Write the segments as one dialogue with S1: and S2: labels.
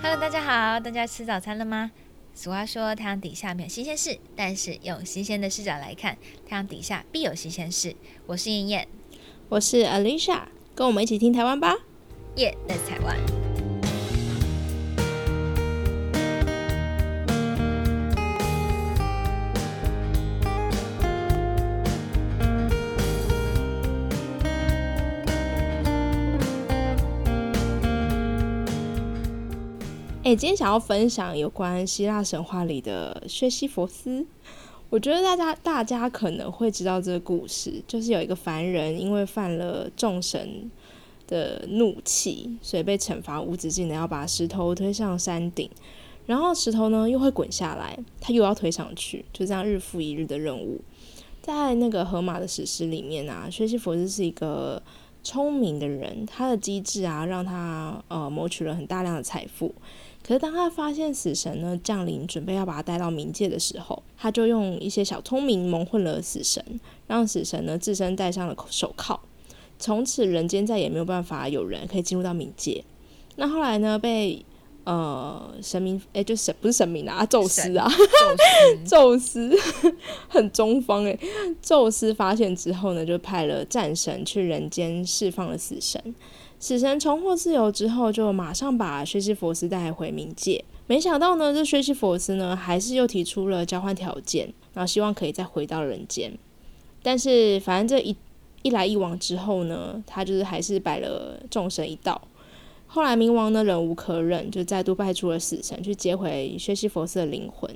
S1: Hello，大家好，大家吃早餐了吗？俗话说，太阳底下没有新鲜事，但是用新鲜的视角来看，太阳底下必有新鲜事。我是燕燕，
S2: 我是 Alicia，跟我们一起听台湾吧。
S1: 耶，Let's 台湾。
S2: 哎，今天想要分享有关希腊神话里的薛西弗斯。我觉得大家大家可能会知道这个故事，就是有一个凡人因为犯了众神的怒气，所以被惩罚无止境的要把石头推上山顶，然后石头呢又会滚下来，他又要推上去，就这样日复一日的任务。在那个荷马的史诗里面啊，薛西弗斯是一个聪明的人，他的机智啊让他呃谋取了很大量的财富。可是当他发现死神呢降临，准备要把他带到冥界的时候，他就用一些小聪明蒙混了死神，让死神呢自身戴上了手铐。从此人间再也没有办法有人可以进入到冥界。那后来呢，被呃神明哎，就神不是神明啊，宙斯啊，宙斯 很中方哎，宙斯发现之后呢，就派了战神去人间释放了死神。死神重获自由之后，就马上把薛西佛斯带回冥界。没想到呢，这薛西佛斯呢，还是又提出了交换条件，然后希望可以再回到人间。但是，反正这一一来一往之后呢，他就是还是摆了众神一道。后来冥王呢忍无可忍，就再度派出了死神去接回薛西佛斯的灵魂，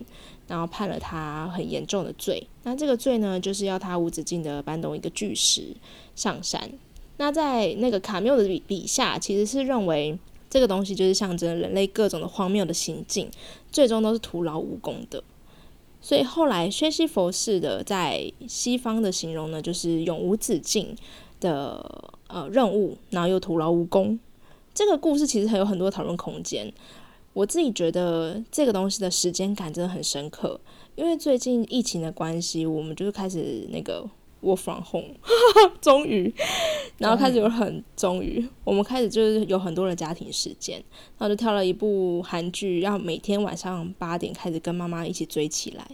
S2: 然后判了他很严重的罪。那这个罪呢，就是要他无止境的搬动一个巨石上山。那在那个卡缪的笔笔下，其实是认为这个东西就是象征人类各种的荒谬的行径，最终都是徒劳无功的。所以后来薛西佛士的在西方的形容呢，就是永无止境的呃任务，然后又徒劳无功。这个故事其实还有很多讨论空间。我自己觉得这个东西的时间感真的很深刻，因为最近疫情的关系，我们就是开始那个。我防控，终于，然后开始有很终于，我们开始就是有很多的家庭时间，然后就挑了一部韩剧，要每天晚上八点开始跟妈妈一起追起来。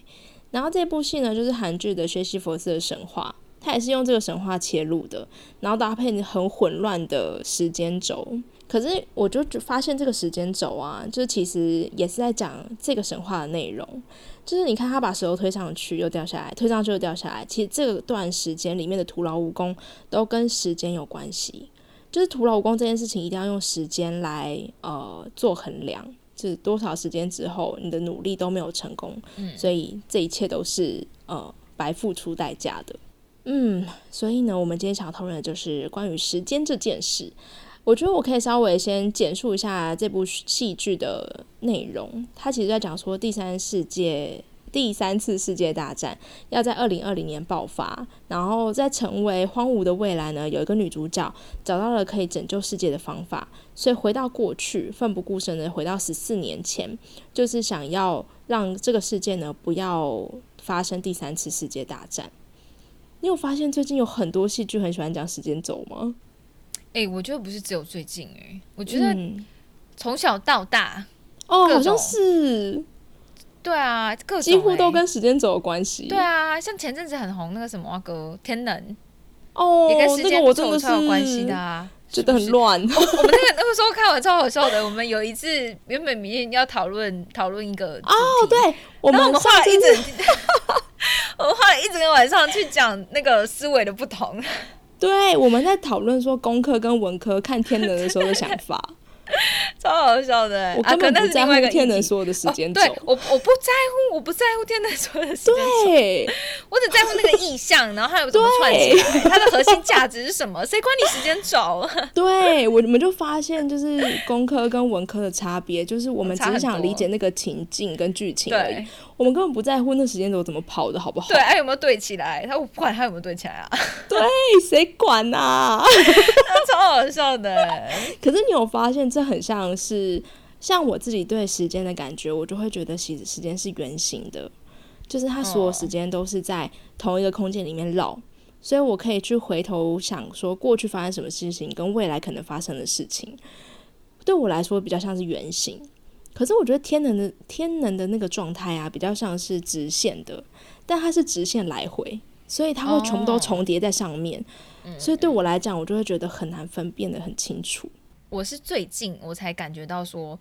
S2: 然后这部戏呢，就是韩剧的《学习佛寺的神话》，它也是用这个神话切入的，然后搭配很混乱的时间轴。可是我就发现这个时间轴啊，就是其实也是在讲这个神话的内容。就是你看他把石头推上去又掉下来，推上去又掉下来，其实这段时间里面的徒劳无功都跟时间有关系。就是徒劳无功这件事情一定要用时间来呃做衡量，就是多少时间之后你的努力都没有成功，所以这一切都是呃白付出代价的。嗯，所以呢，我们今天想要讨论的就是关于时间这件事。我觉得我可以稍微先简述一下这部戏剧的内容。它其实在讲说，第三世界第三次世界大战要在二零二零年爆发，然后在成为荒芜的未来呢，有一个女主角找到了可以拯救世界的方法，所以回到过去，奋不顾身的回到十四年前，就是想要让这个世界呢不要发生第三次世界大战。你有发现最近有很多戏剧很喜欢讲时间轴吗？
S1: 哎，我觉得不是只有最近哎，我觉得从小到大
S2: 哦，好像是，
S1: 对啊，各种
S2: 几乎都跟时间轴有关系。
S1: 对啊，像前阵子很红那个什么歌《天能》，
S2: 哦，
S1: 也跟时间
S2: 我
S1: 真的是有关系的啊，
S2: 觉得很乱。我们那
S1: 个那个时候看完超好笑的，我们有一次原本明天要讨论讨论一个哦，
S2: 对，我们
S1: 花了一整，我们花了一整个晚上去讲那个思维的不同。
S2: 对，我们在讨论说工科跟文科看天能的时候的想法，
S1: 超好笑的。
S2: 我根本不在乎天能所有的时间
S1: 轴，我我不在乎，我不在乎天能所有的时间轴，我只在乎那个意象，然后它有怎么串起来，它的核心价值是什么？谁管你时间轴？
S2: 对，我们就发现就是工科跟文科的差别，就是我们只是想理解那个情境跟剧情而已。我们根本不在乎那时间轴怎么跑的好不好？
S1: 对，还有没有对起来？他不管他有没有对起来啊？
S2: 对，谁管呐？
S1: 超好笑的。
S2: 可是你有发现，这很像是像我自己对时间的感觉，我就会觉得时时间是圆形的，就是它所有时间都是在同一个空间里面绕，所以我可以去回头想说过去发生什么事情，跟未来可能发生的事情，对我来说比较像是圆形。可是我觉得天能的天能的那个状态啊，比较像是直线的，但它是直线来回，所以它会全部都重叠在上面。所以对我来讲，我就会觉得很难分辨的很清楚。
S1: 我是最近我才感觉到说，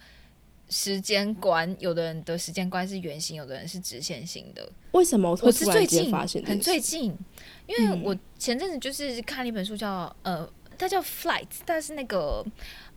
S1: 时间观有的人的时间观是圆形，有的人是直线型的。
S2: 为什么？
S1: 我是最
S2: 近发现
S1: 很最近，因为我前阵子就是看了一本书，叫呃，它叫《Flight》，但是那个。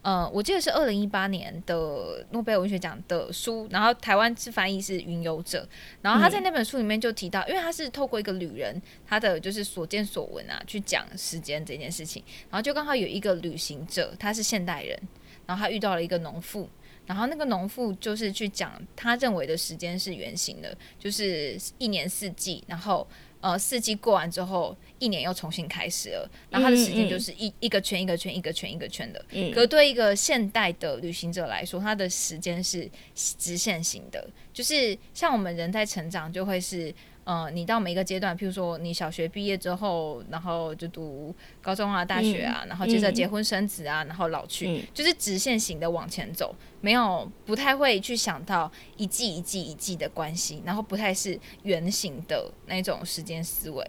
S1: 呃，我记得是二零一八年的诺贝尔文学奖的书，然后台湾是翻译是《云游者》，然后他在那本书里面就提到，因为他是透过一个旅人他的就是所见所闻啊，去讲时间这件事情，然后就刚好有一个旅行者，他是现代人，然后他遇到了一个农妇，然后那个农妇就是去讲他认为的时间是圆形的，就是一年四季，然后。呃，四季过完之后，一年又重新开始了，然后它的时间就是一一个圈一个圈一个圈一个圈的。可对一个现代的旅行者来说，他的时间是直线型的，就是像我们人在成长，就会是。呃，你到每一个阶段，譬如说你小学毕业之后，然后就读高中啊、大学啊，然后接着结婚生子啊，然后老去，就是直线型的往前走，没有不太会去想到一季一季一季的关系，然后不太是圆形的那种时间思维。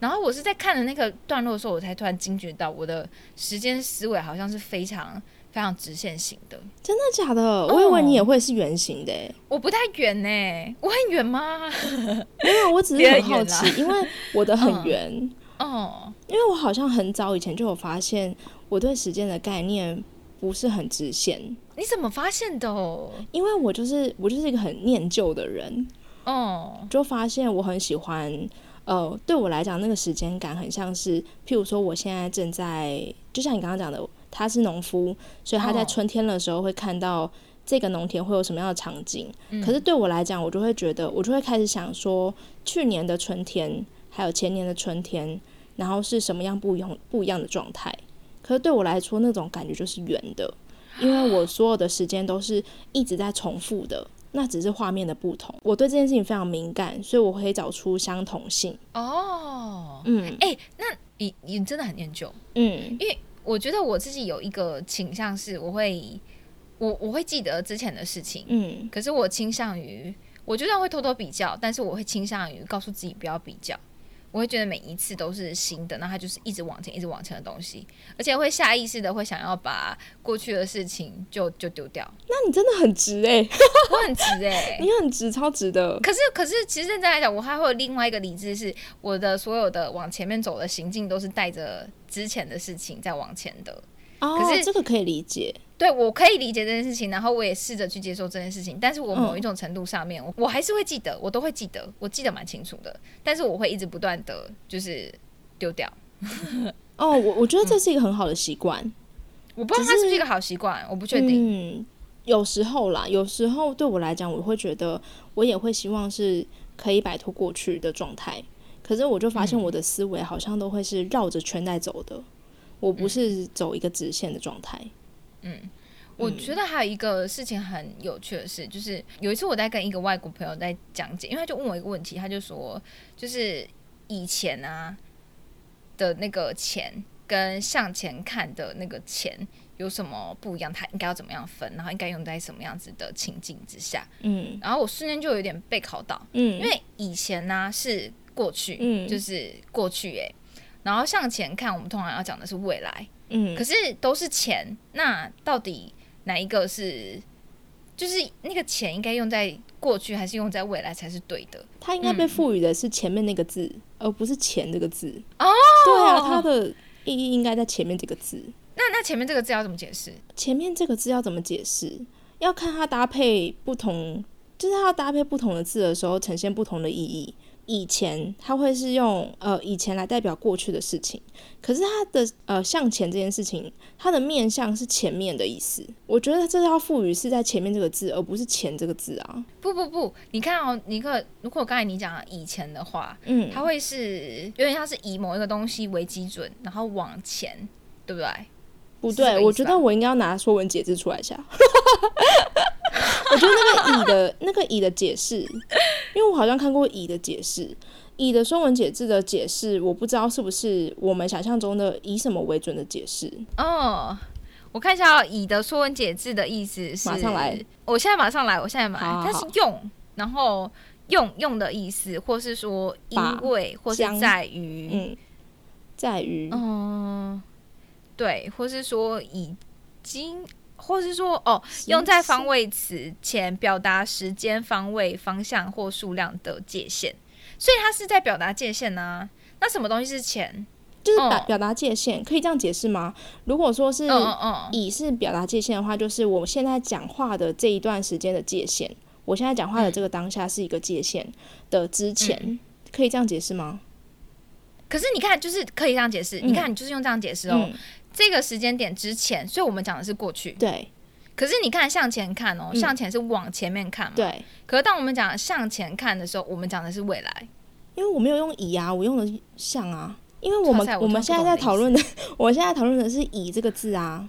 S1: 然后我是在看了那个段落的时候，我才突然惊觉到我的时间思维好像是非常。非常直线型的，
S2: 真的假的？我以为你也会是圆形的，
S1: 我不太圆呢，我很圆吗？
S2: 没有，我只是很好奇，因为我的很圆哦，因为我好像很早以前就有发现，我对时间的概念不是很直线。
S1: 你怎么发现的？
S2: 因为我就是我就是一个很念旧的人哦，就发现我很喜欢，呃，对我来讲，那个时间感很像是，譬如说，我现在正在，就像你刚刚讲的。他是农夫，所以他在春天的时候会看到这个农田会有什么样的场景。可是对我来讲，我就会觉得，我就会开始想说，去年的春天还有前年的春天，然后是什么样不一样不一样的状态。可是对我来说，那种感觉就是圆的，因为我所有的时间都是一直在重复的，那只是画面的不同。我对这件事情非常敏感，所以我可以找出相同性。
S1: 哦，嗯，哎，那你你真的很念旧，嗯，因为。我觉得我自己有一个倾向是，我会我我会记得之前的事情，嗯，可是我倾向于，我就算会偷偷比较，但是我会倾向于告诉自己不要比较。我会觉得每一次都是新的，那它就是一直往前、一直往前的东西，而且会下意识的会想要把过去的事情就就丢掉。
S2: 那你真的很直哎，
S1: 我很直哎，
S2: 你很直，超直的。
S1: 可是，可是，其实认真来讲，我还会有另外一个理智，是我的所有的往前面走的行径都是带着之前的事情在往前的。
S2: 可是这个可以理解，
S1: 对我可以理解这件事情，然后我也试着去接受这件事情，但是我某一种程度上面，我还是会记得，我都会记得，我记得蛮清楚的，但是我会一直不断的就是丢掉。
S2: 哦，我我觉得这是一个很好的习惯，
S1: 我不知道它是不是一个好习惯，我不确定。
S2: 嗯，有时候啦，有时候对我来讲，我会觉得我也会希望是可以摆脱过去的状态，可是我就发现我的思维好像都会是绕着圈在走的。我不是走一个直线的状态。
S1: 嗯，我觉得还有一个事情很有趣的是，就是有一次我在跟一个外国朋友在讲解，因为他就问我一个问题，他就说，就是以前啊的那个钱跟向前看的那个钱有什么不一样？他应该要怎么样分？然后应该用在什么样子的情境之下？嗯，然后我瞬间就有点被考到，嗯，因为以前呢是过去，嗯，就是过去，哎。然后向前看，我们通常要讲的是未来，嗯，可是都是钱，那到底哪一个是？就是那个钱应该用在过去，还是用在未来才是对的？
S2: 它应该被赋予的是前面那个字，而不是钱这个字。哦，对啊，它的意义应该在前面这个字。
S1: 那那前面这个字要怎么解释？
S2: 前面这个字要怎么解释？要看它搭配不同，就是它要搭配不同的字的时候，呈现不同的意义。以前他会是用呃以前来代表过去的事情，可是他的呃向前这件事情，它的面向是前面的意思。我觉得这要赋予是在前面这个字，而不是前这个字啊。
S1: 不不不，你看哦，尼克如果刚才你讲以前的话，嗯，它会是有点像是以某一个东西为基准，然后往前，对不对？
S2: 不对，我觉得我应该要拿《说文解字》出来一下。我觉得那个“乙”的那个“乙”的解释，因为我好像看过“乙”的解释，“乙”的《说文解字》的解释，我不知道是不是我们想象中的以什么为准的解释。
S1: 哦，我看一下哦，乙的说文解字的意思是，
S2: 马上来，
S1: 我现在马上来，我现在马上来，它是用，然后用用的意思，或是说因为，或是
S2: 将
S1: 在于，
S2: 嗯，在于
S1: 嗯，对，或是说已经，或是说哦，用在方位词前表达时间、方位、方向或数量的界限，所以它是在表达界限呢、那什么东西是前？
S2: 就是表
S1: 哦
S2: 表达界限，可以这样解释吗？如果说是
S1: 嗯嗯嗯，
S2: 乙是表达界限的话，就是我现在讲话的这一段时间的界限，我现在讲话的这个当下是一个界限的之前，
S1: 嗯
S2: 可以这样解释吗？
S1: 可是你看，就是可以这样解释。
S2: 嗯
S1: 你看，你就是用这样解释哦。
S2: 嗯，
S1: 这个时间点之前，所以我们讲的是过去。
S2: 对
S1: 可是你看向前看哦，
S2: 嗯
S1: 向前是往前面看嘛。。
S2: 对，
S1: 可是当我们讲向前看的时候，我们讲的是未来。
S2: 因为我没有用乙啊，我用的向啊，因为我们
S1: 我
S2: 我们现在在讨论的，我们现在讨论的是乙这个字啊。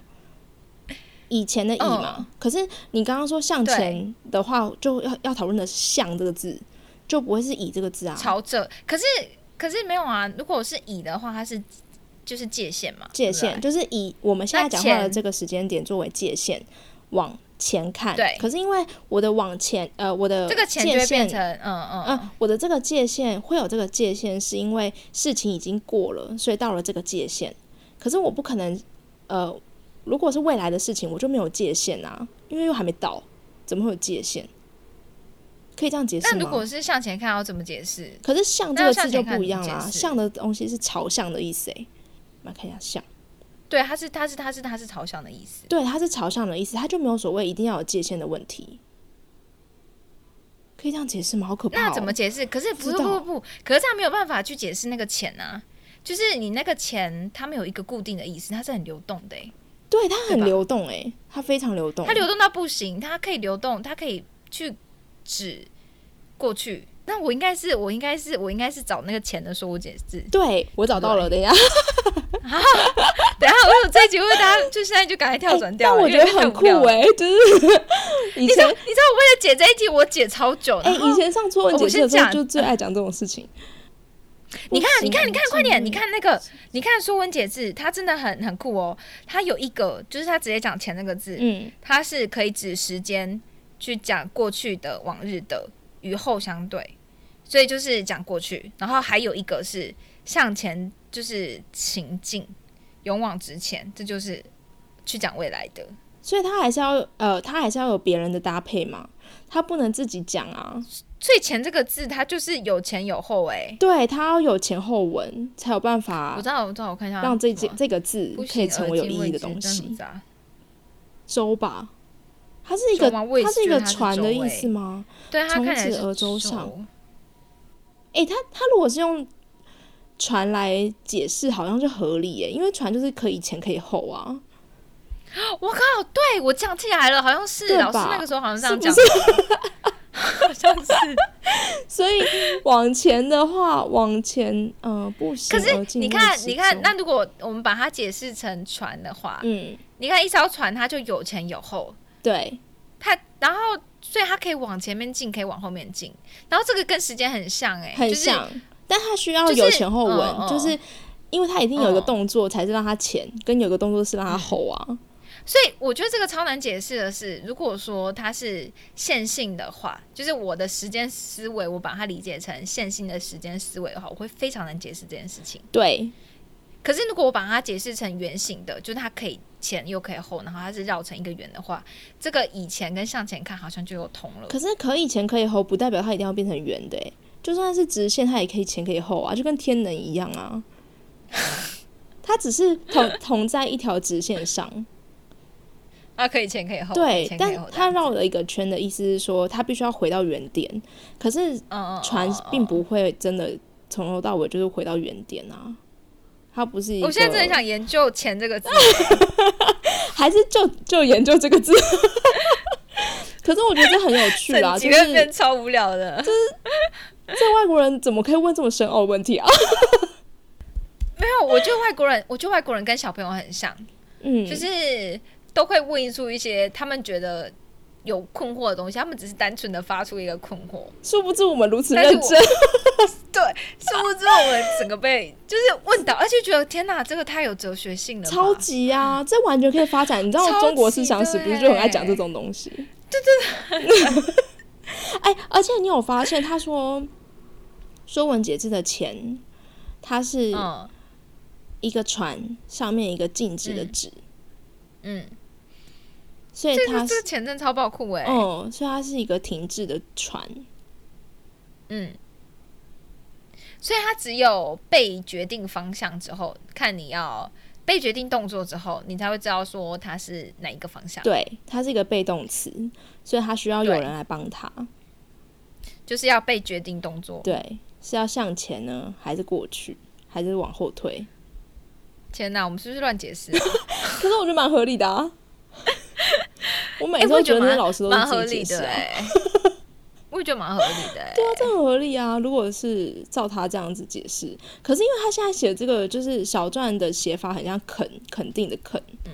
S2: 以前的以嘛，
S1: 嗯
S2: 可是你刚刚说向前的话，就要要讨论的是向这个字，就不会是以这个字啊。
S1: 朝着，可是可是没有啊。如果是以的话，它是就是界限嘛，
S2: 界限就是以我们现在讲话的这个时间点作为界限往前看。
S1: 对
S2: 可是因为我的往前，呃，我的
S1: 这个
S2: 界
S1: 会变
S2: 限，
S1: 成嗯嗯
S2: 嗯、我的这个界限会有这个界限，是因为事情已经过了，所以到了这个界限。可是我不可能，呃，如果是未来的事情，我就没有界限啊，因为又还没到，怎么会有界限？可以这样解释吗？
S1: 那如果是向前看，要怎么解释？
S2: 可是“向”这个字就不一样啦，“
S1: 怎么解释
S2: 向”的东西是朝向的意思诶。我们来看一下“向”。
S1: 对，它是它是它是它是朝向的意思。
S2: 对，它是朝向的意思，它就没有所谓一定要有界限的问题。可以这样解释吗？好可怕、哦！
S1: 那怎么解释？可是不是不不不，可是他没有办法去解释那个钱啊。就是你那个钱，它没有一个固定的意思，它是很流动的、欸，
S2: 对，它很流动诶，它非常流动。
S1: 它流动到不行，它可以流动，它可以去指过去。那我应该是，我应该是，我应该是找那个钱的说我解释。
S2: 对我找到了，等一下。
S1: 等一下，我有这一集会大家就现在就赶快跳转掉
S2: 我觉得很酷
S1: 哎、
S2: 诶，就是以
S1: 你知道，
S2: 前
S1: 你知道我为了解这一集，我解超久。
S2: 哎、
S1: 然后
S2: 以前上初文解
S1: 我
S2: 释的时候就最爱讲这种事情。
S1: 你看，你看，你看，
S2: 啊
S1: 快点！你看那个，你看《说文解字》，它真的很很酷哦。它有一个，就是它直接讲“前”那个字，
S2: 嗯，
S1: 它是可以指时间去讲过去的、往日的，与后相对，所以就是讲过去。然后还有一个是向前，就是情境，勇往直前，这就是去讲未来的。
S2: 所以他还是要呃，他还是要有别人的搭配嘛，他不能自己讲啊。
S1: 所以“前”这个字，它就是有前有后、哎，
S2: 对他要有前后文，才有办法
S1: 我知道，我知道，我看一下，
S2: 让这这这个字可以成为有意义的东西。
S1: 真复杂
S2: 舟吧，它是一个，它是一个船的意思吗？
S1: 对，它
S2: 从此而舟
S1: 舟。
S2: 上诶，它它如果是用船来解释，好像就合理耶，因为船就是可以前可以后啊，
S1: 我靠，对我讲起来了，好像是老师那个时候好像这
S2: 是
S1: 样
S2: 不
S1: 讲，好像是。
S2: 所以往前的话，往前呃不行
S1: 可是你看，你看，那如果我们把它解释成船的话，
S2: 嗯，
S1: 你看一艘船它就有前有后，
S2: 对，
S1: 他然后所以他可以往前面进，可以往后面进，然后这个跟时间很像哎、就是
S2: 很像，但他需要有前后文，
S1: 嗯嗯
S2: 就是因为他一定有一个
S1: 嗯。
S2: 动作才是让他前，跟有个动作是让它后啊。
S1: 所以我觉得这个超难解释的是，如果说它是线性的话，就是我的时间思维，我把它理解成线性的时间思维的话，我会非常难解释这件事情。
S2: 对，
S1: 可是如果我把它解释成圆形的，就是它可以前又可以后，然后它是绕成一个圆的话，这个以前跟向前看好像就有同了。
S2: 可是可以前可以后，不代表它一定要变成圆的、欸，就算是直线，它也可以前可以后啊，就跟天能一样啊。它只是同同在一条直线上，
S1: 啊，可以前可以后，
S2: 对，但它绕了一个圈的意思是说，它必须要回到原点。可是船并不会真的从头到尾就是回到原点啊，它不是一个。
S1: 我现在真的很想研究“钱”这个字，
S2: 还是就就研究这个字。可是我觉得这很有趣啊，
S1: 整集会
S2: 就是
S1: 变超无聊的。
S2: 这外国人怎么可以问这么深奥的问题啊？
S1: 没有，我觉得外国人，我觉得外国人跟小朋友很像，
S2: 嗯，
S1: 就是都会问出一些他们觉得有困惑的东西，他们只是单纯的发出一个困惑。
S2: 殊不知我们如此认真，
S1: 对，殊不知我们整个被就是问到，而且觉得天哪，这个太有哲学性了，
S2: 超级啊！这完全可以发展。你知道中国思想史不是就很爱讲这种东西？对对对。哎，而且你有发现，他说《说文解字》的钱，它是
S1: 嗯
S2: 一个船上面一个静止的
S1: 嗯
S2: 止，
S1: 嗯，
S2: 所以它
S1: 这个这个前阵超爆酷哎、
S2: 哦，所以它是一个停滞的船。
S1: 嗯，所以它只有被决定方向之后，看你要被决定动作之后，你才会知道说它是哪一个方向。
S2: 对，它是一个被动词，所以它需要有人来帮他。
S1: 就是要被决定动作。
S2: 对，是要向前呢，还是过去，还是往后退？
S1: 天哪，我们是不是乱解释、啊？
S2: 可是我觉得蛮合理的啊。我每次都觉得那些老师都
S1: 蛮合
S2: 是自己
S1: 理的
S2: 解释啊。
S1: 哎、我也觉得蛮合理的哎、
S2: 对啊，这很合理啊。如果是照他这样子解释，可是因为他现在写这个就是小篆的写法，很像肯肯定的肯。
S1: 嗯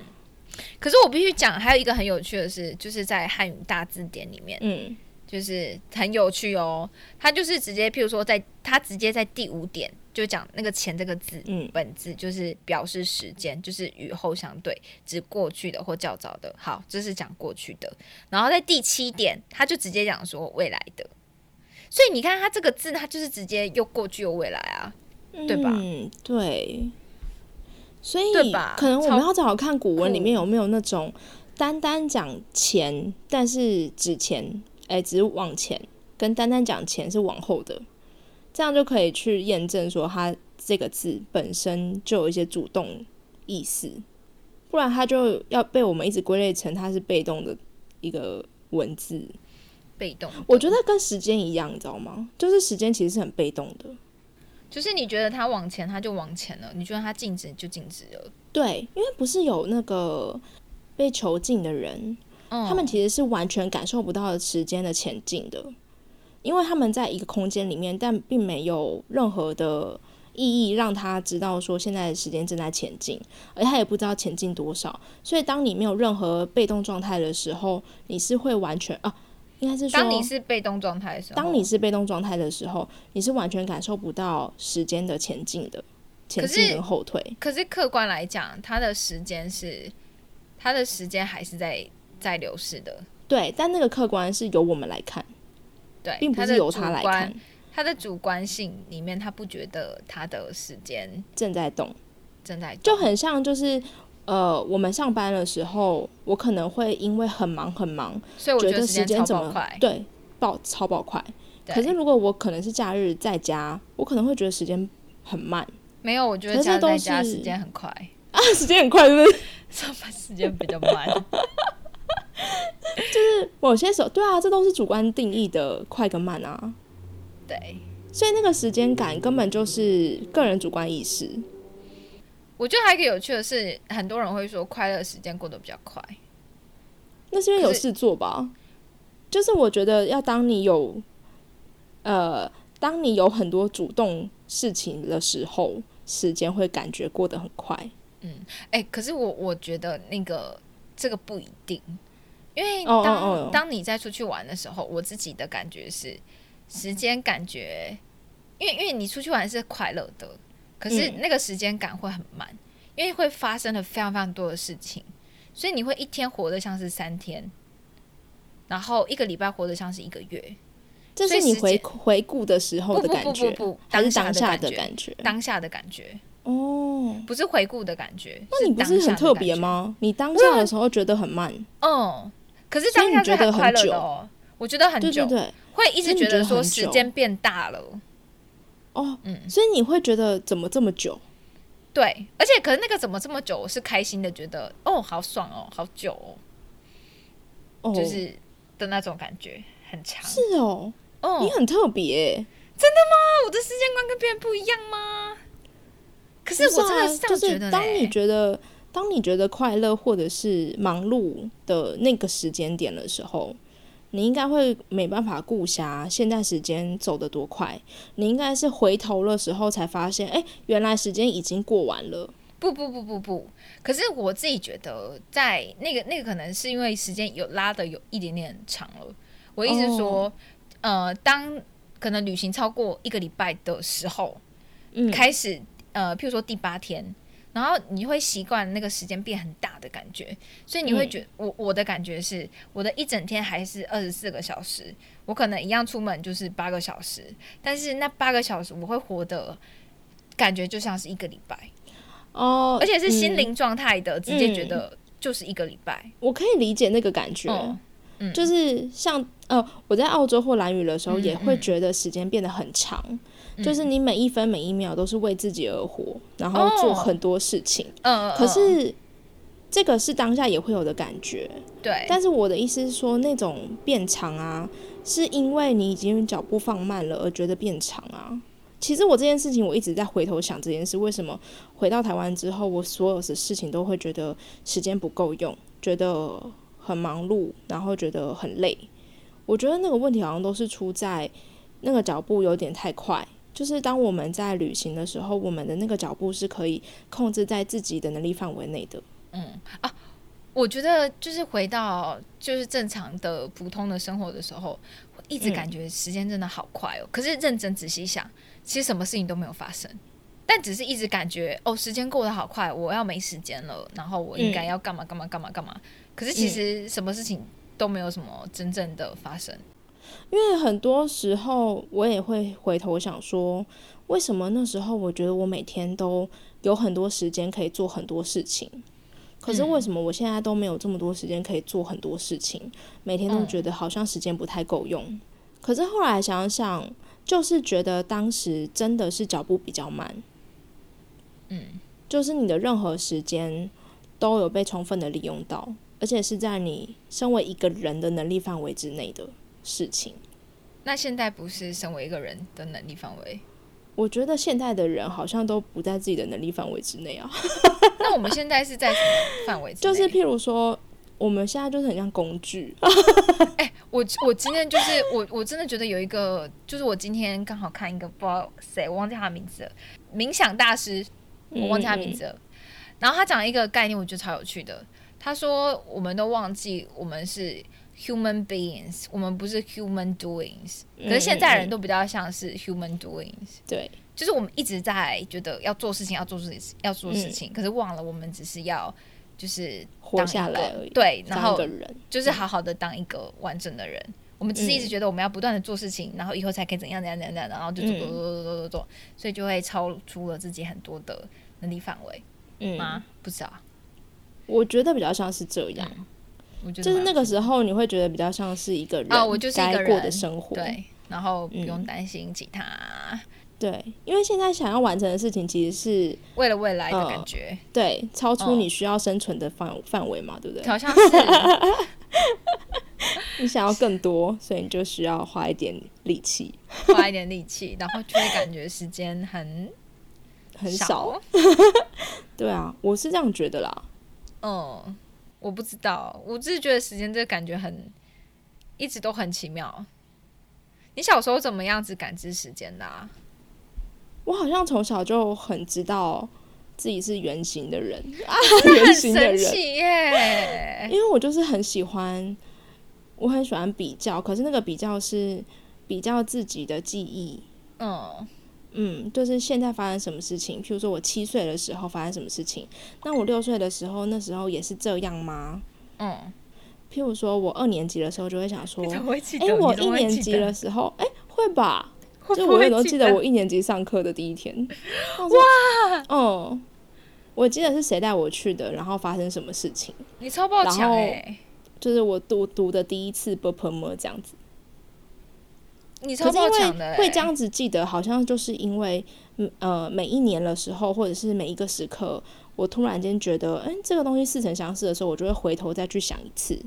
S1: 可是我必须讲，还有一个很有趣的是，就是在汉语大字典里面，
S2: 嗯
S1: 就是很有趣哦。他就是直接，譬如说在，他直接在第五点就讲那个“钱”这个字，
S2: 嗯
S1: 本字就是表示时间，就是与后相对，指过去的或较早的。好，这是讲过去的。然后在第七点，他就直接讲说未来的。所以你看，他这个字，他就是直接又过去又未来啊。对吧
S2: 嗯，对。所以
S1: 对吧
S2: 可能我们要找找看古文里面有没有那种单单讲钱，但是指前，哎、只是往前，跟丹丹讲前是往后的，这样就可以去验证说它这个字本身就有一些主动意思，不然它就要被我们一直归类成它是被动的一个文字。
S1: 被动，
S2: 我觉得跟时间一样，你知道吗？就是时间其实是很被动的。
S1: 就是你觉得它往前，它就往前了；你觉得它静止就静止了。
S2: 对，因为不是有那个被囚禁的人，
S1: 嗯，
S2: 他们其实是完全感受不到时间的前进的，因为他们在一个空间里面，但并没有任何的意义让他知道说现在的时间正在前进，而他也不知道前进多少。所以当你没有任何被动状态的时候，你是会完全啊，应该是说，
S1: 当你是被动状态的时候，
S2: 当你是被动状态的时候，你是完全感受不到时间的前进的，前进
S1: 是
S2: 跟后退。
S1: 可是客观来讲，他的时间是，他的时间还是在在流逝的，
S2: 对，但那个客观是由我们来看，
S1: 对，
S2: 并不是由他来看，
S1: 他的主观性里面，他不觉得他的时间
S2: 正在动。
S1: 正在动
S2: 就很像就是呃，我们上班的时候，我可能会因为很忙很忙，
S1: 所以我
S2: 觉得
S1: 得时间
S2: 怎么
S1: 快。
S2: 对爆超爆快。可是如果我可能是假日在家，我可能会觉得时间很慢
S1: 没有，我觉得家在家时间很快，
S2: 啊，时间很快，是不是？
S1: 上班时间比较慢。
S2: 某些时候，对啊，这都是主观定义的快跟慢啊。
S1: 对，
S2: 所以那个时间感根本就是个人主观意识。
S1: 我觉得还有一个有趣的是，很多人会说快乐时间过得比较快。
S2: 那是因为有事做吧？就是我觉得要当你有，呃，当你有很多主动事情的时候，时间会感觉过得很快。
S1: 嗯哎、可是我我觉得那个这个不一定，因为当、
S2: 哦。
S1: 当你在出去玩的时候，我自己的感觉是时间感觉，因为因为你出去玩是快乐的，可是
S2: 嗯。
S1: 那个时间感会很慢，因为会发生了非常非常多的事情，所以你会一天活得像是三天，然后一个礼拜活得像是一个月，
S2: 这是你回回顾的时候
S1: 不不
S2: 的感觉，
S1: 不不不，
S2: 还是
S1: 当
S2: 当下
S1: 的
S2: 的感觉？
S1: 当下的感觉，
S2: 哦，
S1: 不是回顾的感觉。
S2: 那你不是很特？别吗？你当下的时候觉得很慢，
S1: 嗯，可是当下
S2: 你觉得很
S1: 快乐哦，我觉得很久，
S2: 对对对，
S1: 会一直
S2: 觉
S1: 觉得说时间变大了。
S2: 哦，
S1: 嗯
S2: 所以你会觉得怎么这么久？
S1: 对，而且可是那个怎么这么久？我是开心的，觉得哦，好爽哦，好久哦，
S2: 哦，
S1: 就是的那种感觉很长。
S2: 是哦，
S1: 哦，
S2: 你很特别，真的吗
S1: 我的时间观跟别人不一样吗？可是我真的
S2: 啊就
S1: 是这样觉得
S2: 是当你。觉得当你觉得快乐或者是忙碌的那个时间点的时候，你应该会没办法顾暇现在时间走得多快，你应该是回头的时候才发现，哎、原来时间已经过完了。
S1: 不不不不不，可是我自己觉得，在那个那个可能是因为时间有拉的有一点点长了。我意思是说，呃，当可能旅行超过一个礼拜的时候，
S2: 嗯，
S1: 开始呃，譬如说第八天，然后你会习惯那个时间变很大的感觉，所以你会觉我我的感觉是，我的一整天还是二十四个小时，我可能一样出门就是八个小时，但是那八个小时我会活得感觉就像是一个礼拜。
S2: 哦，
S1: 而且是心
S2: 嗯
S1: 灵状态的，直接觉得就是一个礼拜。
S2: 我可以理解那个感觉，就是像呃，我在澳洲或蓝屿的时候，
S1: 嗯
S2: 也会
S1: 嗯
S2: 觉得时间变得很长，
S1: 嗯
S2: 就是你每一分每一秒都是为自己而活，然后做
S1: 哦
S2: 很多事情。
S1: 嗯，
S2: 可
S1: 嗯
S2: 是这个是当下也会有的感觉，
S1: 对，
S2: 但是我的意思是说，那种变长啊，是因为你已经脚步放慢了而觉得变长啊。其实我这件事情，我一直在回头想这件事，为什么回到台湾之后，我所有的事情都会觉得时间不够用，觉得很忙碌，然后觉得很累。我觉得那个问题好像都是出在那个脚步有点太快。就是当我们在旅行的时候，我们的那个脚步是可以控制在自己的能力范围内的。
S1: 嗯啊我觉得就是回到就是正常的普通的生活的时候，会一直
S2: 嗯
S1: 感觉时间真的好快哦。可是认真仔细想，其实什么事情都没有发生，但只是一直感觉哦，时间过得好快，我要没时间了，然后我应该要干嘛干嘛干嘛干嘛。可是其实什么事情都没有什么真正的发生。
S2: 因为很多时候我也会回头想说，为什么那时候我觉得我每天都有很多时间可以做很多事情，可是为什么我现在都没有这么多时间可以做很多事情？每天都觉得好像时间不太够用。可是后来想想，就是觉得当时真的是脚步比较慢，
S1: 嗯，
S2: 就是你的任何时间都有被充分的利用到，而且是在你身为一个人的能力范围之内的事情。
S1: 那现在不是身为一个人的能力范围，
S2: 我觉得现在的人好像都不在自己的能力范围之内啊。
S1: 那我们现在是在什么范围？
S2: 就是譬如说，我们现在就是很像工具，哎
S1: 我我今天就是我我真的觉得有一个，就是我今天刚好看一个不知道谁，我忘记他的名字了，冥想大师，我忘记他名字了。然后他讲一个概念，我觉得超有趣的。他说，我们都忘记我们是 human beings，我们不是 human doings。可是现在人都比较像是 human doings，
S2: 对，
S1: 就是我们一直在觉得要做事情，要做事情，要做事情，可是忘了我们只是要就是
S2: 活
S1: 当
S2: 下来而已。
S1: 对，然后就是好好的当一个完整的人。我们只是一直觉得我们要不断的做事情，然后以后才可以怎样怎样怎样怎样，然后就做做做做做做做，所以就会超出了自己很多的能力范围
S2: 嗯，
S1: 吗？不知道，
S2: 我觉得比较像是这样，
S1: 我觉得
S2: 就是那个时候你会觉得比较像是一个人
S1: 啊，我就是一个
S2: 该过的生活，
S1: 对，然后不用
S2: 嗯
S1: 担心其他，
S2: 对，因为现在想要完成的事情其实是
S1: 为了未来的
S2: 嗯
S1: 感觉，
S2: 对超出
S1: 哦
S2: 你需要生存的范范围嘛，对不对？
S1: 好像是
S2: 你想要更多，所以你就需要花一点力气，
S1: 花一点力气，然后就会感觉时间很
S2: 很。少。对啊，我是这样觉得啦。
S1: 嗯，我不知道，我只是觉得时间这个感觉很，一直都很奇妙。你小时候怎么样子感知时间的、啊？
S2: 我好像从小就很知道自己是圆形的人啊，圆
S1: 很
S2: 形的人，
S1: 耶！
S2: 因为我就是很喜欢，我很喜欢比较，可是那个比较是比较自己的记忆，
S1: 嗯
S2: 嗯，就是现在发生什么事情，譬如说我七岁的时候发生什么事情，那我六岁的时候，那时候也是这样吗？
S1: 嗯，
S2: 譬如说我二年级的时候就会想说？哎、我一年级的时候，哎、会吧？
S1: 会
S2: 就我有都
S1: 记
S2: 记得我一年级上课的第一天。哇，嗯，我记得是谁带我去的，然后发生什么事情，
S1: 你超爆强
S2: 然后
S1: 哎！
S2: 就是我读读的第一次 b p m 这样子。
S1: 你超爆
S2: 可是因
S1: 强的欸，
S2: 为会这样子记得，好像就是因为，嗯呃，每一年的时候，或者是每一个时刻，我突然间觉得，嗯，这个东西似曾相识的时候，我就会回头再去想一次。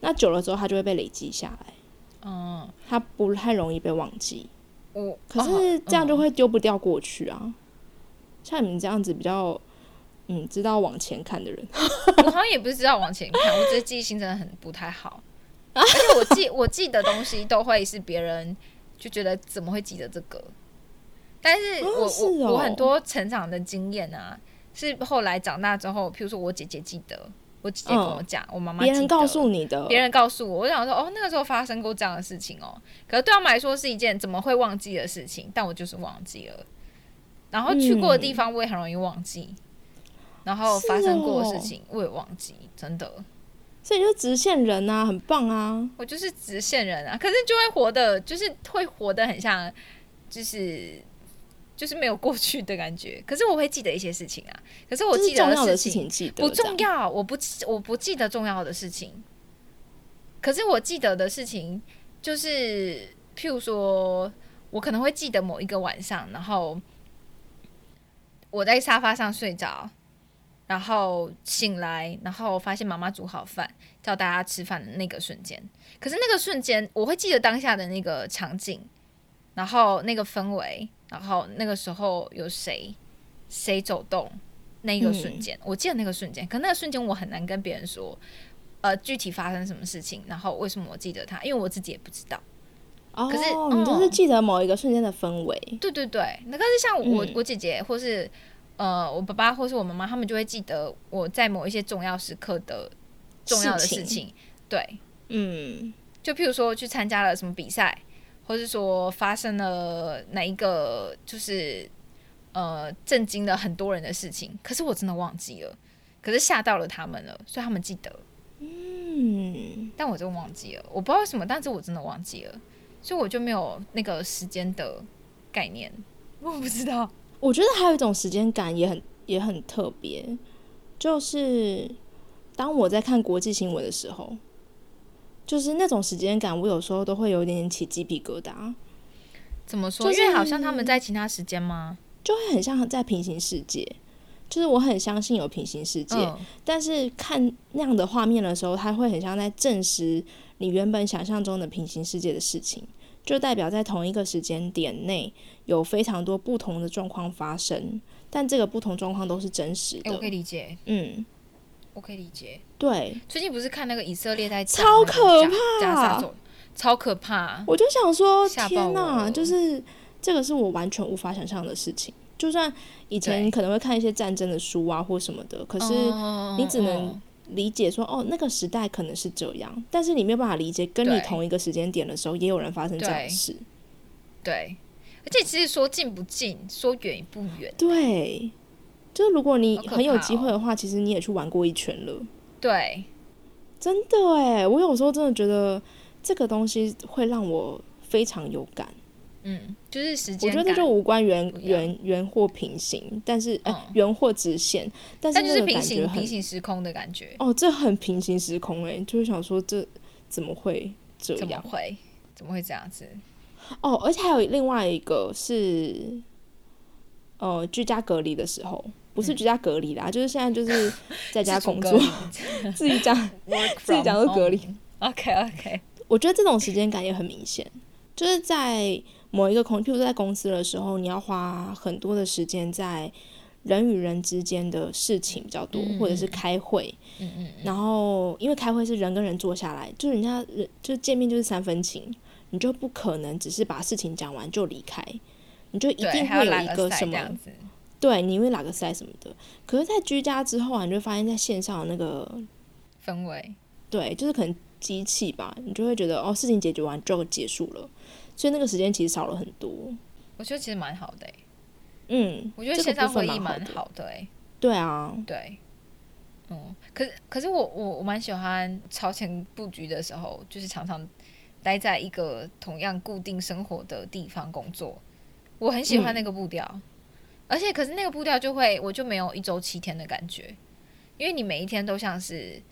S2: 那久了之后，它就会被累积下来，
S1: 嗯，
S2: 它不太容易被忘记。
S1: 我
S2: 可
S1: 哦
S2: 是这样就
S1: 嗯
S2: 会丢不掉过去啊。像你们这样子比较，嗯，知道往前看的人，
S1: 我好像也不是知道往前看，我觉得记忆性真的很不太好，而且我记我记的东西都会是别人就觉得怎么会记得这个，但是我、
S2: 哦是哦
S1: 我我很多成长的经验啊，是后来长大之后，譬如说我姐姐记得，我姐姐跟我讲，我妈妈
S2: 别人告诉你的，
S1: 别人告诉我，我想说哦，那个时候发生过这样的事情哦，可是对他们来说是一件怎么会忘记的事情，但我就是忘记了。然后去过的地方我也很容易忘记，然后发生过的事情我也忘记，真的。
S2: 所以就直线人啊，很棒啊！
S1: 我就是直线人啊，可是就会活的，就是会活得很像，就是就是没有过去的感觉。可是我会记得一些事情啊，可是我记得
S2: 的
S1: 事
S2: 情记
S1: 不重要，我不我不记得重要的事情。可是我记得的事情，就是譬如说，我可能会记得某一个晚上，然后我在沙发上睡着。然后醒来，然后发现妈妈煮好饭，叫大家吃饭的那个瞬间。可是那个瞬间，我会记得当下的那个场景，然后那个氛围，然后那个时候有谁谁走动，那个瞬间，我记得那个瞬间。可那个瞬间，我很难跟别人说，呃，具体发生什么事情，然后为什么我记得它，因为我自己也不知道。
S2: 哦，可是你就是记得某一个瞬间的氛围。
S1: 对对对，那个是像我我姐姐或是。呃，我爸爸或是我妈妈，他们就会记得我在某一些重要时刻的重要的事情。对，
S2: 嗯，
S1: 就譬如说去参加了什么比赛，或是说发生了哪一个就是呃震惊了很多人的事情，可是我真的忘记了，可是吓到了他们了，所以他们记得。
S2: 嗯，
S1: 但我真的忘记了，我不知道为什么，但是我真的忘记了，所以我就没有那个时间的概念，我不知道。
S2: 我觉得还有一种时间感也很也很特别，就是当我在看国际新闻的时候，就是那种时间感，我有时候都会有点点起鸡皮疙瘩。
S1: 怎么说？因为好像他们在其他时间吗？
S2: 就会很像在平行世界。就是我很相信有平行世界，但是看那样的画面的时候，它会很像在证实你原本想象中的平行世界的事情。就代表在同一个时间点内有非常多不同的状况发生，但这个不同状况都是真实的。
S1: 我可以理解，
S2: 嗯，
S1: 我可以理解。
S2: 对，
S1: 最近不是看那个以色列在
S2: 超可怕，
S1: 超可怕。
S2: 我就想说，天哪，就是这个是我完全无法想象的事情。就算以前你可能会看一些战争的书啊或什么的，可是你只能。理解说哦，那个时代可能是这样，但是你没有办法理解，跟你同一个时间点的时候，也有人发生这样的事。
S1: 对，而且其实说近不近，说远不远。
S2: 对，就是如果你很有机会的话，其实你也去玩过一圈了。
S1: 对，
S2: 真的哎，我有时候真的觉得这个东西会让我非常有感。
S1: 嗯，就是时间，
S2: 我觉得就无关圆圆圆或平行，但是哎圆或直线，但是
S1: 平行平行时空的感觉。
S2: 哦，这很平行时空哎，就是想说这怎么会这样？
S1: 怎么会？怎么会这样子？
S2: 哦，而且还有另外一个是，呃，居家隔离的时候，不是居家隔离啦，就是现在就是 在家工作，自己讲 自己讲都隔离。
S1: OK OK，
S2: 我觉得这种时间感也很明显，就是在。某一个空，譬如在公司的时候，你要花很多的时间在人与人之间的事情比较多，或者是开会。
S1: 嗯嗯。
S2: 然后，因为开会是人跟人坐下来，就是人家人就见面就是三分情，你就不可能只是把事情讲完就离开，你就一定会有一个什么，对，你会哪个赛什么的。可是，在居家之后啊，你就发现在线上的那个
S1: 氛围，
S2: 对，就是可能机器吧，你就会觉得哦，事情解决完就结束了。所以那个时间其实少了很多，
S1: 我觉得其实蛮好的
S2: 嗯，
S1: 我觉得线上会议蛮好的。哎。
S2: 对啊，
S1: 对，嗯，可是可是我我我蛮喜欢超前布局的时候，就是常常待在一个同样固定生活的地方工作，我很喜欢那个步调，而且可是那个步调就会我就没有一周七天的感觉，因为你每一天都像是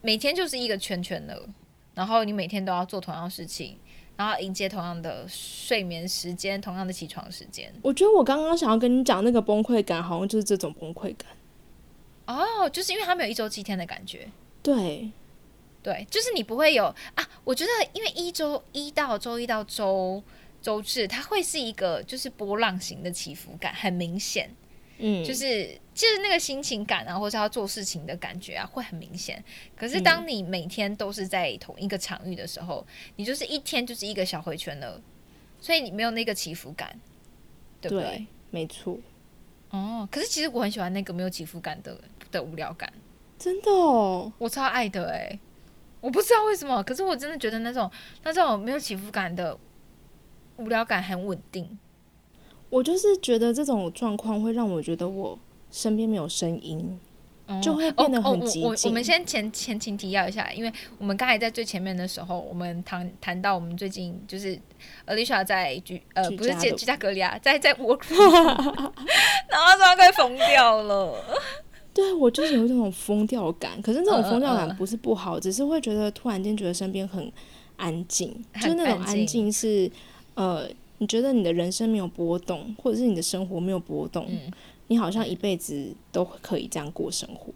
S1: 每天就是一个圈圈了，然后你每天都要做同样事情。然后迎接同样的睡眠时间，同样的起床时间。
S2: 我觉得我刚刚想要跟你讲那个崩溃感，好像就是这种崩溃感。
S1: 哦，就是因为他没有一周七天的感觉。
S2: 对，
S1: 对，就是你不会有啊。我觉得，因为一周一到周一到周周日，它会是一个就是波浪型的起伏感，很明显。
S2: 嗯，
S1: 就是就是那个心情感啊，或者要做事情的感觉啊，会很明显。可是当你每天都是在同一个场域的时候，你就是一天就是一个小回圈了，所以你没有那个起伏感，对不对？
S2: 没错。
S1: 哦，可是其实我很喜欢那个没有起伏感的的无聊感，
S2: 真的哦，
S1: 我超爱的哎、我不知道为什么，可是我真的觉得那种那种没有起伏感的无聊感很稳定。
S2: 我就是觉得这种状况会让我觉得我身边没有声音，
S1: 哦
S2: 就会变得很
S1: 哦哦我们先前前情提要一下，因为我们刚才在最前面的时候，我们谈谈到我们最近就是 Alicia 在居呃
S2: 居
S1: 不是在居家隔离啊，在在 home 然后说快疯掉了。
S2: 对我就是有这种疯掉感，可是这种疯掉感不是不好，只是会觉得突然间觉得身边很安静，
S1: 很
S2: 就是那种
S1: 安静。
S2: 安静是呃，你觉得你的人生没有波动，或者是你的生活没有波动，
S1: 嗯
S2: 你好像一辈子都可以这样过生活。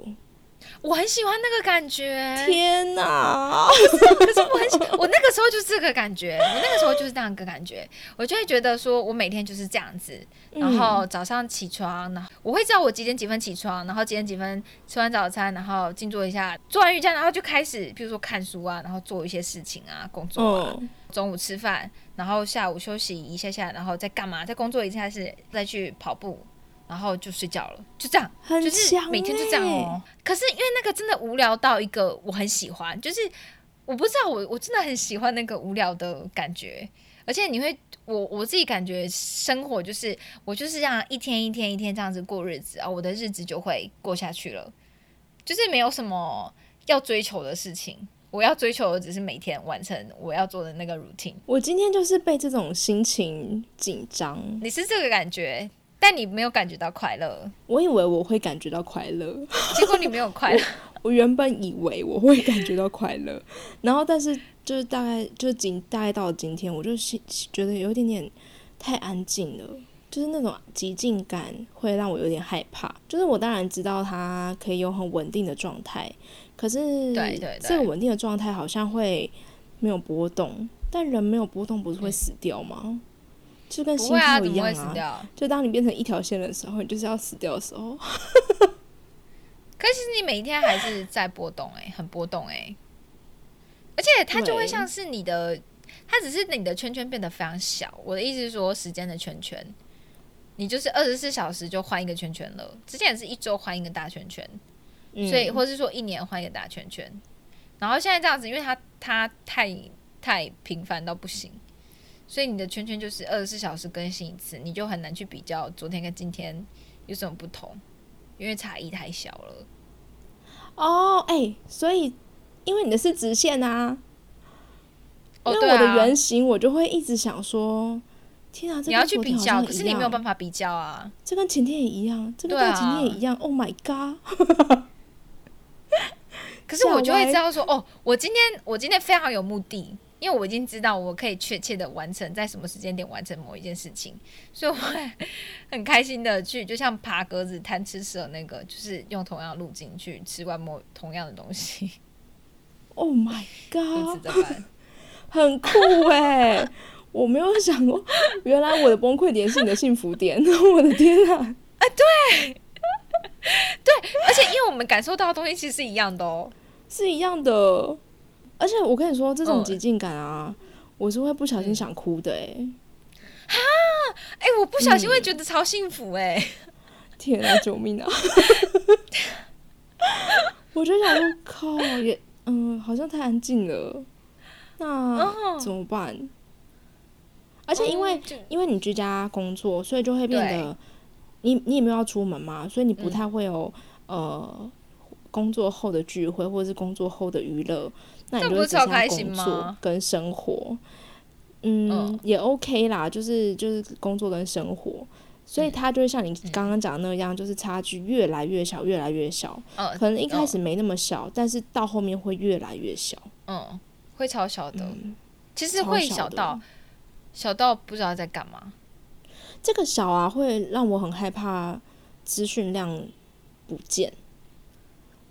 S1: 我很喜欢那个感觉，
S2: 天哪！
S1: 可是我很喜，我那个时候就是这个感觉，我那个时候就是这样一个感觉，我就会觉得说我每天就是这样子，然后早上起床，然后我会知道我几点几分起床，然后几点几分吃完早餐，然后静坐一下，做完瑜伽，然后就开始，比如说看书啊，然后做一些事情啊，工作啊，
S2: 嗯，
S1: 中午吃饭，然后下午休息一下下，然后再干嘛？再工作一下是再去跑步，然后就睡觉了，就这样。
S2: 很
S1: 就是每天就这样
S2: 欸
S1: 哦。可是因为那个真的无聊到一个我很喜欢，就是我不知道我我真的很喜欢那个无聊的感觉，而且你会我我自己感觉生活就是我就是这样一天一天一天这样子过日子啊，我的日子就会过下去了，就是没有什么要追求的事情。我要追求的只是每天完成我要做的那个 routine。
S2: 我今天就是被这种心情紧张，
S1: 你是这个感觉，但你没有感觉到快乐，
S2: 我以为我会感觉到快乐，
S1: 结果你没有快乐。
S2: 我原本以为我会感觉到快乐，然后但是就是大概就是今大概到了今天，我就心觉得有一点点太安静了。就是那种极静感会让我有点害怕。就是我当然知道它可以有很稳定的状态，可是
S1: 对对对
S2: 这个稳定的状态好像会没有波动，但人没有波动不是会死掉吗？就跟心跳一样
S1: 怎么会死掉？
S2: 就当你变成一条线的时候，你就是要死掉的时候。
S1: 可是你每一天还是在波动、欸，很波动、欸，而且它就会像是你的，它只是你的圈圈变得非常小。我的意思是说，时间的圈圈，你就是二十四小时就换一个圈圈了。之前是一周换一个大圈圈，
S2: 嗯
S1: 所以或是说一年换一个大圈圈。然后现在这样子，因为它它太太频繁到不行，所以你的圈圈就是二十四小时更新一次，你就很难去比较昨天跟今天有什么不同，因为差异太小了。
S2: 哦，哎、所以因为你的是直线啊，
S1: 哦，对
S2: 因为我的
S1: 啊，
S2: 圆形，我就会一直想说，天啊，这
S1: 你要去比较，可是你没有办法比较啊。
S2: 这跟晴天也一样，这跟
S1: 对啊
S2: 大前天也一样。Oh my god！
S1: 可是我就会知道说，哦，我今天我今天非常有目的，因为我已经知道我可以确切的完成在什么时间点完成某一件事情，所以我会 很开心的去，就像爬格子贪吃蛇那个，就是用同样的路径去吃完某同样的东西
S2: ，Oh my god！很酷哎、我没有想过，原来我的崩溃点是你的幸福点。我的天啊！
S1: 对，对而且因为我们感受到的东西其实是一样的哦。
S2: 是一样的。而且我跟你说，这种
S1: 嗯
S2: 极尽感啊，我是会不小心想哭的哎、
S1: 哎、我不小心会觉得超幸福哎、
S2: 天啊，救命啊！我就想说，靠，也嗯，好像太安静了，那
S1: 哦
S2: 怎么办？而且因为、
S1: 哦
S2: 因为你居家工作，所以就会变得你你也没有要出门嘛，所以你不
S1: 嗯。
S2: 太会有、呃工作后的聚会或者是工作后的娱乐，那你就会只剩下工作跟生活。嗯，
S1: 嗯
S2: 也 OK 啦，就是就是工作跟生活，所以它就会像你刚刚讲的那样，就是差距越来越小，越来越小。
S1: 嗯
S2: 可能一开始没那么小，但是到后面会越来越小。
S1: 嗯，会超小的，
S2: 嗯，
S1: 其实会
S2: 超小的。
S1: 小到小到不知道在干嘛。
S2: 这个小啊，会让我很害怕资讯量不见，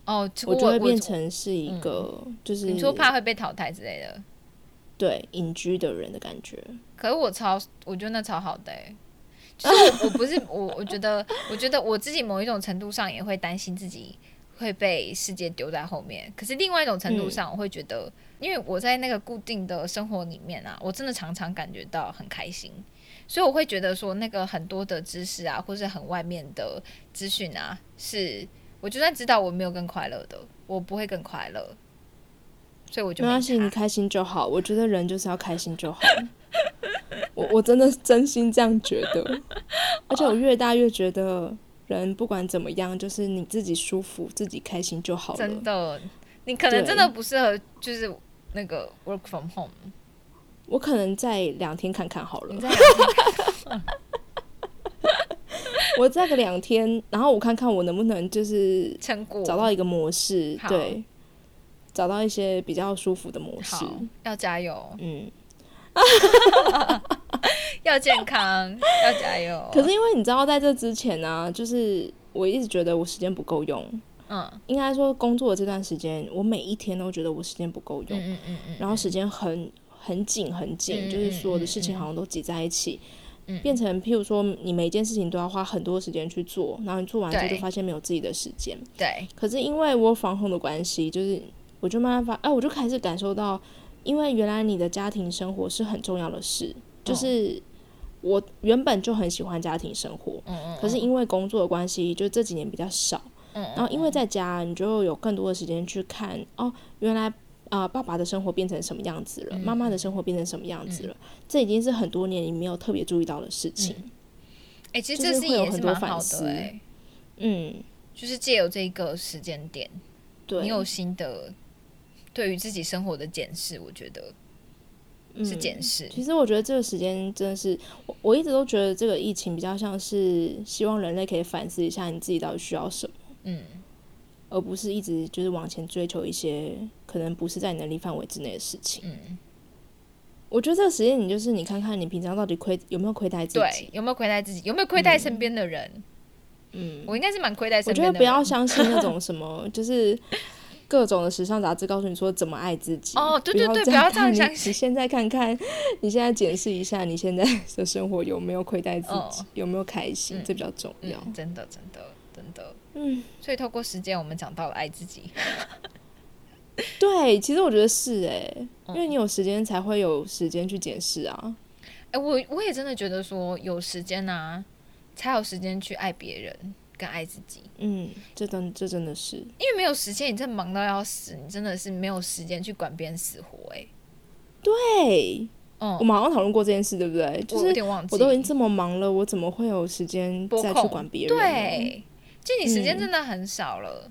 S1: 哦，
S2: 我就会变成是一个就是
S1: 你说怕会被淘汰之类的。
S2: 对隐居的人的感觉。
S1: 可是我超，我觉得那超好的、欸，就是我我不是我，我觉得我觉得我自己某一种程度上也会担心自己会被世界丢在后面。可是另外一种程度上，我会觉得，因为我在那个固定的生活里面啊，我真的常常感觉到很开心，所以我会觉得说，那个很多的知识啊，或是很外面的资讯啊，是我就算知道我没有更快乐的，我不会更快乐。所以我就
S2: 没关系，你开心就好。我觉得人就是要开心就好。我我真的真心这样觉得，而且我越大越觉得，人不管怎么样，就是你自己舒服、自己开心就好了。
S1: 真的，你可能真的不适合，就是那个 work from home。
S2: 我可能再两天看看好了。我再个两天，然后我看看我能不能就是找到一个模式，对。找到一些比较舒服的模式，
S1: 要加油，嗯，要健康，要加油。
S2: 可是因为你知道，在这之前呢，就是我一直觉得我时间不够用，嗯，应该说工作的这段时间，我每一天都觉得我时间不够用，嗯嗯嗯然后时间很很紧很紧，就是所有的事情好像都挤在一起，变成譬如说你每一件事情都要花很多时间去做，然后你做完之后就发现没有自己的时间，
S1: 对。
S2: 可是因为我防控的关系，就是。我就慢慢发，哎，我就开始感受到，因为原来你的家庭生活是很重要的事，就是我原本就很喜欢家庭生活，嗯嗯，可是因为工作的关系，就这几年比较少，嗯，然后因为在家，你就有更多的时间去看，哦，原来啊，爸爸的生活变成什么样子了，妈妈的生活变成什么样子了，这已经是很多年你没有特别注意到的事情，
S1: 哎，其实这
S2: 是有很多反思，
S1: 嗯，就是借由这个时间点，
S2: 对。
S1: 你有新的。对于自己生活的检视，我觉得是检视。
S2: 其实我觉得这个时间真的是，我我一直都觉得这个疫情比较像是希望人类可以反思一下你自己到底需要什么，嗯，而不是一直就是往前追求一些可能不是在你能力范围之内的事情。嗯，我觉得这个时间你就是你看看你平常到底亏有没有亏待自
S1: 己，有没有亏待自己，有没有亏待身边的人？嗯，我应该是蛮亏待身边的。
S2: 我觉得不要相信那种什么，就是。各种的时尚杂志告诉你说怎么爱自己
S1: 哦，对对对，不要这样
S2: 想。你现在看看，你现在检视一下，你现在的生活有没有亏待自己，有没有开心，这比较重要。
S1: 真的，真的，真的。嗯，所以透过时间，我们讲到了爱自己。
S2: 对，其实我觉得是哎，因为你有时间才会有时间去检视啊。
S1: 哎，我我也真的觉得说，有时间啊，才有时间去爱别人。更爱自己，
S2: 嗯，这真这真的是，因
S1: 为没有时间，你真忙到要死，你真的是没有时间去管别人死活，哎，
S2: 对，嗯，我们好像讨论过这件事，对不对？就是我都已经这么忙了，我怎么会有时间再去管别人？
S1: 对，就你时间真的很少了。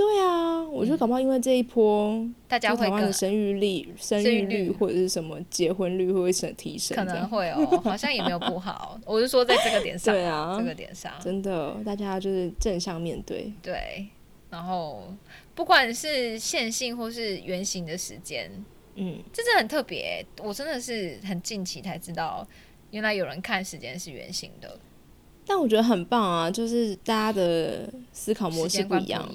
S2: 对啊，我觉得搞不好因为这一波，
S1: 大家会
S2: 台湾的生育率、生育率或者是什么结婚率会升提升？
S1: 可能会哦，好像也没有不好。我是说在这个点上，
S2: 对啊，
S1: 这个点上，
S2: 真的，大家就是正向面对。
S1: 对，然后不管是线性或是圆形的时间，嗯，这真的很特别。我真的是很近期才知道，原来有人看时间是圆形的。
S2: 但我觉得很棒啊，就是大家的思考模式
S1: 不
S2: 一样。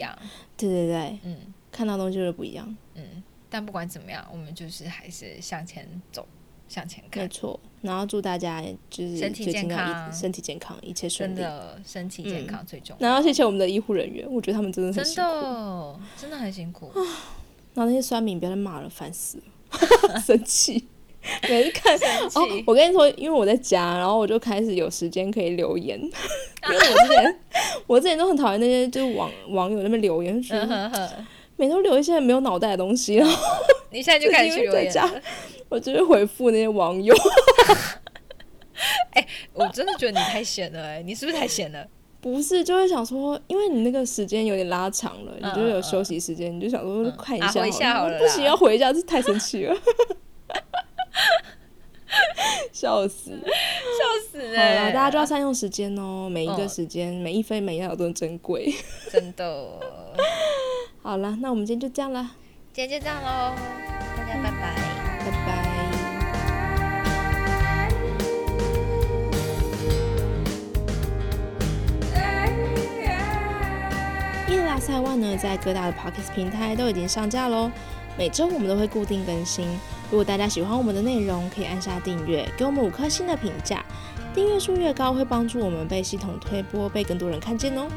S2: 对对对，嗯，看到东西就是不一样，
S1: 嗯，但不管怎么样，我们就是还是向前走，向前看，
S2: 没错。然后祝大家就是
S1: 身体健康，
S2: 身体健康，一切顺利。
S1: 真的，身体健康最重
S2: 要。然后谢谢我们的医护人员，我觉得他们真的很
S1: 辛苦，真的很辛苦。
S2: 然后那些酸民不要再骂了，烦死了，生气。每次看哦，我跟你说，因为我在家，然后我就开始有时间可以留言。因为我之前，我之前都很讨厌那些就是网网友那边留言，说每都留一些没有脑袋的东西。然后
S1: 你现在就开始留言，
S2: 我就是回复那些网友。
S1: 哎，我真的觉得你太闲了，哎，你是不是太闲了？
S2: 不是，就会想说，因为你那个时间有点拉长了，你就有休息时间，你就想说看一
S1: 下好了，
S2: 不行，要回一下，这太生气了。笑死，
S1: 笑死！
S2: 好了，大家就要善用时间哦，每一个时间，每一分每一秒都很珍贵，
S1: 真的。
S2: 好了，那我们今天就这样了，
S1: 今天就这样喽，大家拜拜，
S2: 拜拜。夜拉塞万呢，在各大的 Pocket 平台都已经上架喽。每周我们都会固定更新。如果大家喜欢我们的内容，可以按下订阅，给我们五颗星的评价。订阅数越高，会帮助我们被系统推播，被更多人看见哦。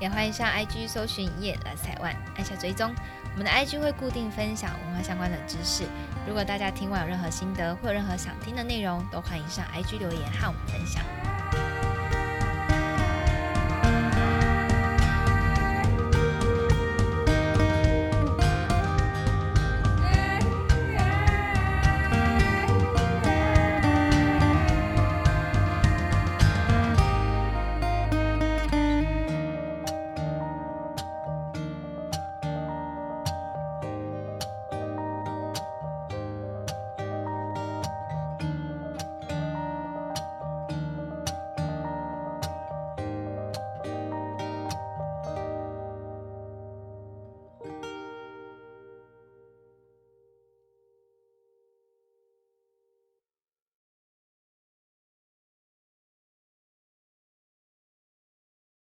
S1: 也欢迎上 IG 搜寻“夜来台湾”，按下追踪。我们的 IG 会固定分享文化相关的知识。如果大家听完有任何心得，或有任何想听的内容，都欢迎上 IG 留言和我们分享。